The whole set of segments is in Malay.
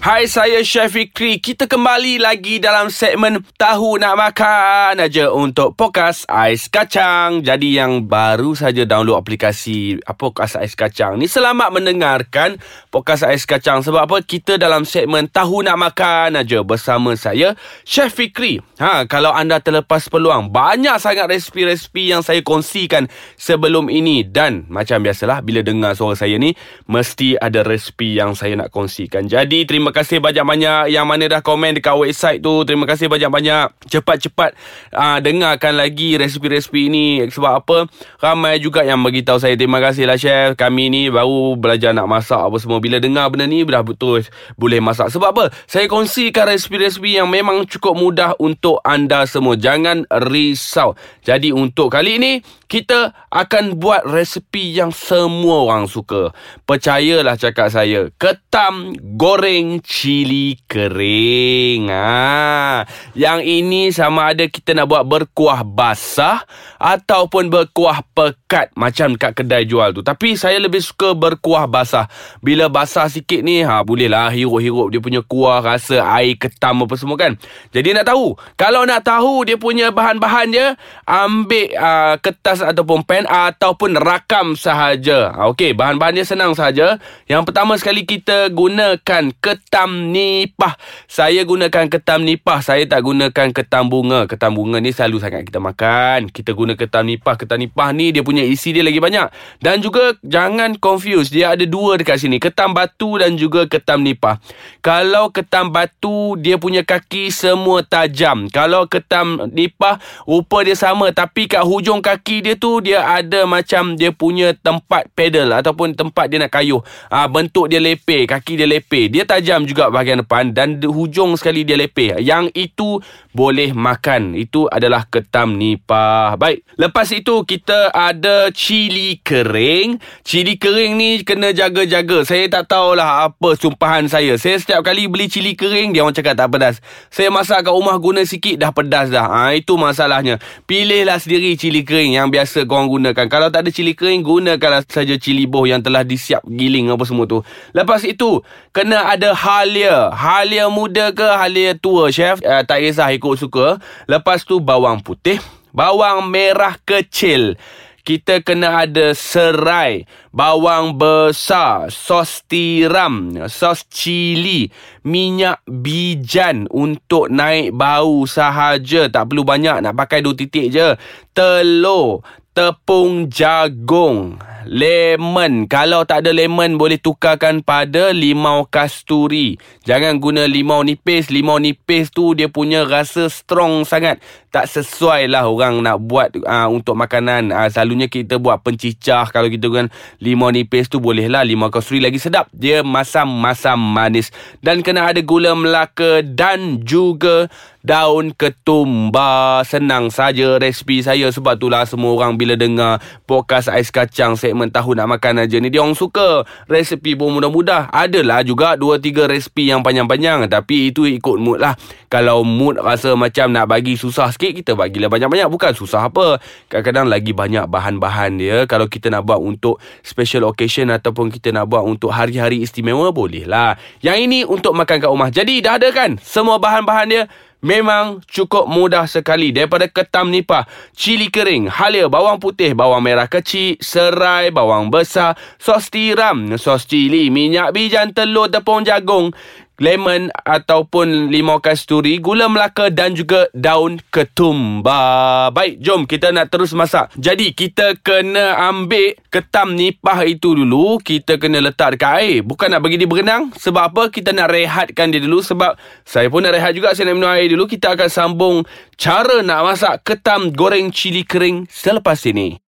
Hai, saya Chef Fikri. Kita kembali lagi dalam segmen Tahu Nak Makan aja untuk Pokas Ais Kacang. Jadi yang baru saja download aplikasi Pokas Ais Kacang ni selamat mendengarkan Pokas Ais Kacang sebab apa? Kita dalam segmen Tahu Nak Makan aja bersama saya Chef Fikri. Ha, kalau anda terlepas peluang, banyak sangat resipi-resipi yang saya kongsikan sebelum ini dan macam biasalah bila dengar suara saya ni mesti ada resipi yang saya nak kongsikan. Jadi terima terima kasih banyak-banyak yang mana dah komen dekat website tu. Terima kasih banyak-banyak. Cepat-cepat uh, dengarkan lagi resipi-resipi ini. Sebab apa? Ramai juga yang beritahu saya. Terima kasih lah chef. Kami ni baru belajar nak masak apa semua. Bila dengar benda ni, dah betul boleh masak. Sebab apa? Saya kongsikan resipi-resipi yang memang cukup mudah untuk anda semua. Jangan risau. Jadi untuk kali ini, kita akan buat resipi yang semua orang suka. Percayalah cakap saya. Ketam goreng cili kering. Ha. Yang ini sama ada kita nak buat berkuah basah ataupun berkuah pekat macam kat kedai jual tu. Tapi saya lebih suka berkuah basah. Bila basah sikit ni, ha bolehlah hirup-hirup dia punya kuah rasa air ketam apa semua kan. Jadi nak tahu, kalau nak tahu dia punya bahan-bahan dia, ambil uh, kertas ataupun pen ataupun rakam sahaja. Ha, okey, bahan-bahan dia senang sahaja. Yang pertama sekali kita gunakan ketam ketam nipah. Saya gunakan ketam nipah. Saya tak gunakan ketam bunga. Ketam bunga ni selalu sangat kita makan. Kita guna ketam nipah. Ketam nipah ni dia punya isi dia lagi banyak. Dan juga jangan confuse. Dia ada dua dekat sini. Ketam batu dan juga ketam nipah. Kalau ketam batu, dia punya kaki semua tajam. Kalau ketam nipah, rupa dia sama. Tapi kat hujung kaki dia tu, dia ada macam dia punya tempat pedal ataupun tempat dia nak kayuh. Ha, bentuk dia lepeh. Kaki dia lepeh. Dia tajam juga bahagian depan dan hujung sekali dia lepeh. Yang itu boleh makan. Itu adalah ketam nipah. Baik. Lepas itu kita ada cili kering. Cili kering ni kena jaga-jaga. Saya tak tahulah apa sumpahan saya. Saya setiap kali beli cili kering dia orang cakap tak pedas. Saya masak kat rumah guna sikit dah pedas dah. Ha, itu masalahnya. Pilihlah sendiri cili kering yang biasa korang gunakan. Kalau tak ada cili kering gunakanlah saja cili boh yang telah disiap giling apa semua tu. Lepas itu kena ada halia. Halia muda ke halia tua, chef? Uh, tak kisah ikut suka. Lepas tu bawang putih. Bawang merah kecil. Kita kena ada serai, bawang besar, sos tiram, sos cili, minyak bijan untuk naik bau sahaja. Tak perlu banyak, nak pakai dua titik je. Telur, tepung jagung, lemon. Kalau tak ada lemon boleh tukarkan pada limau kasturi. Jangan guna limau nipis. Limau nipis tu dia punya rasa strong sangat. Tak sesuai lah orang nak buat uh, untuk makanan. Uh, selalunya kita buat pencicah. Kalau kita guna limau nipis tu boleh lah. Limau kasturi lagi sedap. Dia masam-masam manis. Dan kena ada gula melaka dan juga daun ketumbar. Senang saja resipi saya. Sebab itulah semua orang bila dengar podcast ais kacang segmen tahu nak makan aja ni. Dia orang suka resipi pun mudah-mudah. Adalah juga 2-3 resipi yang panjang-panjang. Tapi itu ikut mood lah. Kalau mood rasa macam nak bagi susah sikit, kita bagilah banyak-banyak. Bukan susah apa. Kadang-kadang lagi banyak bahan-bahan dia. Kalau kita nak buat untuk special occasion ataupun kita nak buat untuk hari-hari istimewa, boleh lah. Yang ini untuk makan kat rumah. Jadi dah ada kan semua bahan-bahan dia? Memang cukup mudah sekali Daripada ketam nipah Cili kering Halia Bawang putih Bawang merah kecil Serai Bawang besar Sos tiram Sos cili Minyak bijan Telur Tepung jagung lemon ataupun limau kasturi, gula melaka dan juga daun ketumbar. Baik, jom kita nak terus masak. Jadi, kita kena ambil ketam nipah itu dulu. Kita kena letak dekat air. Bukan nak bagi dia berenang. Sebab apa? Kita nak rehatkan dia dulu. Sebab saya pun nak rehat juga. Saya nak minum air dulu. Kita akan sambung cara nak masak ketam goreng cili kering selepas ini.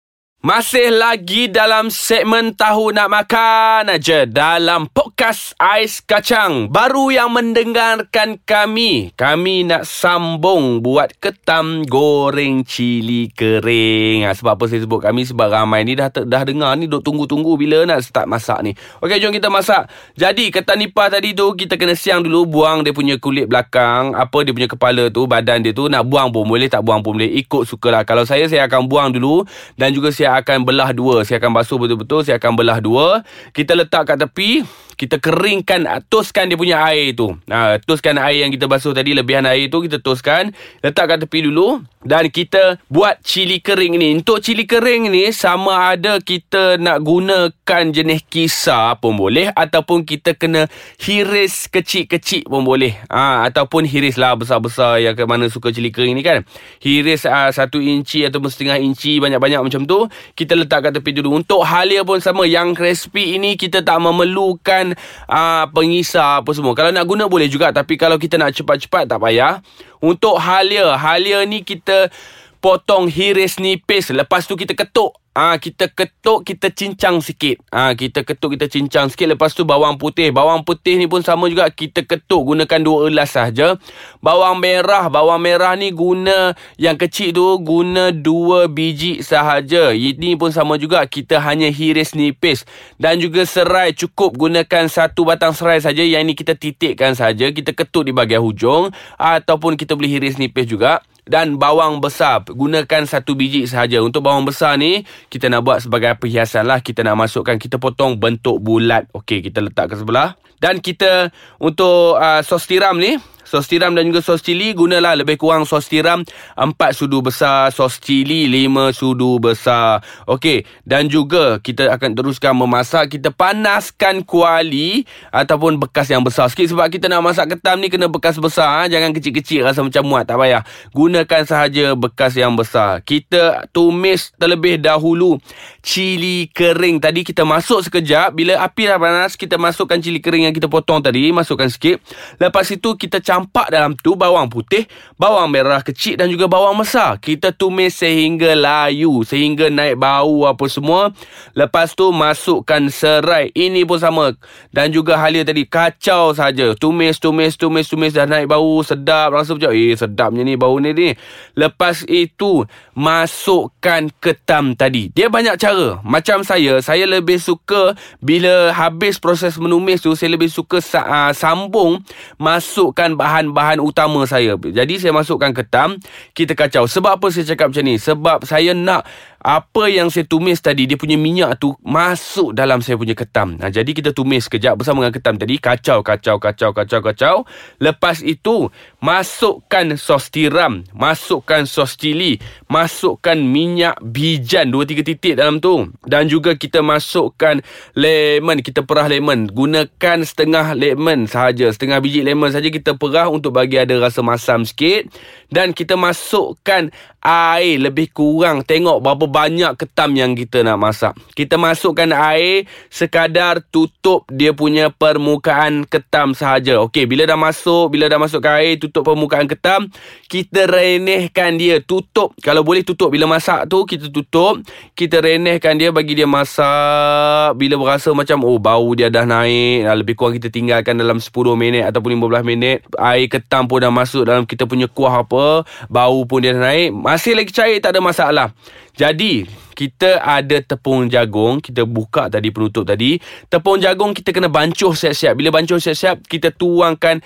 Masih lagi dalam segmen Tahu Nak Makan aja dalam podcast Ais Kacang. Baru yang mendengarkan kami, kami nak sambung buat ketam goreng cili kering. Ha, sebab apa saya sebut kami? Sebab ramai ni dah dah dengar ni duk tunggu-tunggu bila nak start masak ni. Okey, jom kita masak. Jadi, ketam nipah tadi tu kita kena siang dulu buang dia punya kulit belakang, apa dia punya kepala tu, badan dia tu nak buang pun boleh, tak buang pun boleh. Ikut sukalah. Kalau saya saya akan buang dulu dan juga saya akan belah dua. Saya akan basuh betul-betul. Saya akan belah dua. Kita letak kat tepi. Kita keringkan, toskan dia punya air tu. Ha, toskan air yang kita basuh tadi, lebihan air tu kita toskan. Letak kat tepi dulu. Dan kita buat cili kering ni. Untuk cili kering ni, sama ada kita nak gunakan jenis kisar pun boleh. Ataupun kita kena hiris kecil-kecil pun boleh. Ha, ataupun hiris lah besar-besar yang ke mana suka cili kering ni kan. Hiris uh, satu inci ataupun setengah inci banyak-banyak macam tu. Kita letak kat tepi dulu. Untuk halia pun sama. Yang crispy ini kita tak memerlukan uh, pengisar apa semua. Kalau nak guna boleh juga tapi kalau kita nak cepat-cepat tak payah. Untuk halia, halia ni kita potong hiris nipis. Lepas tu kita ketuk Ah ha, kita ketuk kita cincang sikit. Ah ha, kita ketuk kita cincang sikit lepas tu bawang putih. Bawang putih ni pun sama juga kita ketuk gunakan dua elas saja. Bawang merah, bawang merah ni guna yang kecil tu guna dua biji sahaja. Ini pun sama juga kita hanya hiris nipis dan juga serai cukup gunakan satu batang serai saja yang ini kita titikkan saja. Kita ketuk di bahagian hujung ataupun kita boleh hiris nipis juga dan bawang besar. Gunakan satu biji sahaja. Untuk bawang besar ni kita nak buat sebagai perhiasan lah. Kita nak masukkan kita potong bentuk bulat. Okey kita letak ke sebelah. Dan kita untuk uh, sos tiram ni sos tiram dan juga sos cili gunalah lebih kurang sos tiram 4 sudu besar sos cili 5 sudu besar. Okey dan juga kita akan teruskan memasak. Kita panaskan kuali ataupun bekas yang besar sikit. Sebab kita nak masak ketam ni kena bekas besar ha? jangan kecil-kecil rasa macam muat tak payah. Gunakan sahaja bekas yang besar. Kita tumis terlebih dahulu cili kering. Tadi kita masuk sekejap. Bila api dah panas kita masukkan cili kering yang kita potong tadi. Masukkan sikit. Lepas itu kita campur campak dalam tu bawang putih, bawang merah kecil dan juga bawang besar. Kita tumis sehingga layu, sehingga naik bau apa semua. Lepas tu masukkan serai. Ini pun sama. Dan juga halia tadi kacau saja. Tumis, tumis, tumis, tumis dah naik bau sedap. Rasa macam eh sedapnya ni bau ni ni. Lepas itu masukkan ketam tadi. Dia banyak cara. Macam saya, saya lebih suka bila habis proses menumis tu saya lebih suka uh, sambung masukkan bahan-bahan utama saya. Jadi saya masukkan ketam, kita kacau. Sebab apa saya cakap macam ni? Sebab saya nak apa yang saya tumis tadi dia punya minyak tu masuk dalam saya punya ketam. Nah, jadi kita tumis sekejap bersama dengan ketam tadi, kacau kacau kacau kacau kacau. Lepas itu masukkan sos tiram, masukkan sos cili, masukkan minyak bijan 2 3 titik dalam tu dan juga kita masukkan lemon, kita perah lemon. Gunakan setengah lemon sahaja, setengah biji lemon saja kita perah untuk bagi ada rasa masam sikit dan kita masukkan air lebih kurang tengok berapa banyak ketam yang kita nak masak. Kita masukkan air sekadar tutup dia punya permukaan ketam sahaja. Okey, bila dah masuk, bila dah masuk air tutup permukaan ketam, kita renehkan dia, tutup. Kalau boleh tutup bila masak tu kita tutup, kita renehkan dia bagi dia masak. Bila berasa macam oh bau dia dah naik, lebih kurang kita tinggalkan dalam 10 minit ataupun 15 minit. Air ketam pun dah masuk dalam kita punya kuah apa, bau pun dia dah naik. Masih lagi cair tak ada masalah. Jadi, kita ada tepung jagung, kita buka tadi penutup tadi. Tepung jagung kita kena bancuh siap-siap. Bila bancuh siap-siap, kita tuangkan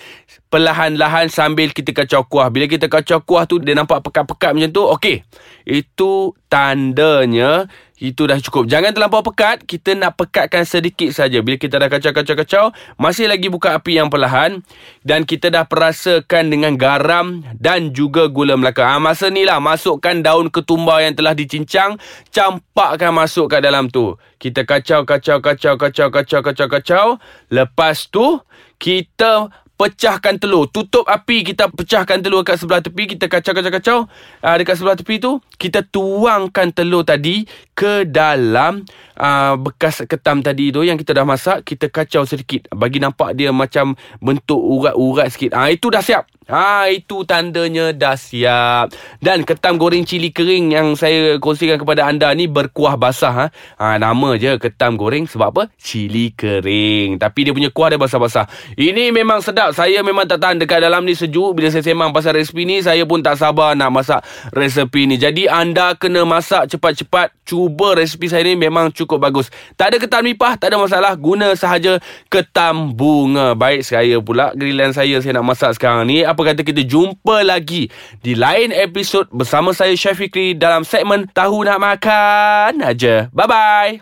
perlahan-lahan sambil kita kacau kuah. Bila kita kacau kuah tu dia nampak pekat-pekat macam tu, okey. Itu tandanya itu dah cukup. Jangan terlampau pekat. Kita nak pekatkan sedikit saja. Bila kita dah kacau-kacau-kacau, masih lagi buka api yang perlahan dan kita dah perasakan dengan garam dan juga gula melaka. Ha, masa ni lah masukkan daun ketumbar yang telah dicincang, campakkan masuk kat dalam tu. Kita kacau-kacau-kacau-kacau-kacau-kacau. Lepas tu kita pecahkan telur. Tutup api, kita pecahkan telur kat sebelah tepi. Kita kacau-kacau-kacau. Uh, dekat sebelah tepi tu, kita tuangkan telur tadi ke dalam uh, bekas ketam tadi tu yang kita dah masak. Kita kacau sedikit. Bagi nampak dia macam bentuk urat-urat sikit. Uh, Itu dah siap. Ha itu tandanya dah siap. Dan ketam goreng cili kering yang saya kongsikan kepada anda ni berkuah basah ha. Ha nama je ketam goreng sebab apa? Cili kering. Tapi dia punya kuah dia basah-basah. Ini memang sedap. Saya memang tak tahan dekat dalam ni sejuk bila saya sembang pasal resipi ni saya pun tak sabar nak masak resepi ni. Jadi anda kena masak cepat-cepat. Cuba resipi saya ni memang cukup bagus. Tak ada ketam nipah, tak ada masalah. Guna sahaja ketam bunga. Baik saya pula grillan saya saya nak masak sekarang ni apa kata kita jumpa lagi di lain episod bersama saya Chef Fikri dalam segmen Tahu Nak Makan aja. Bye-bye.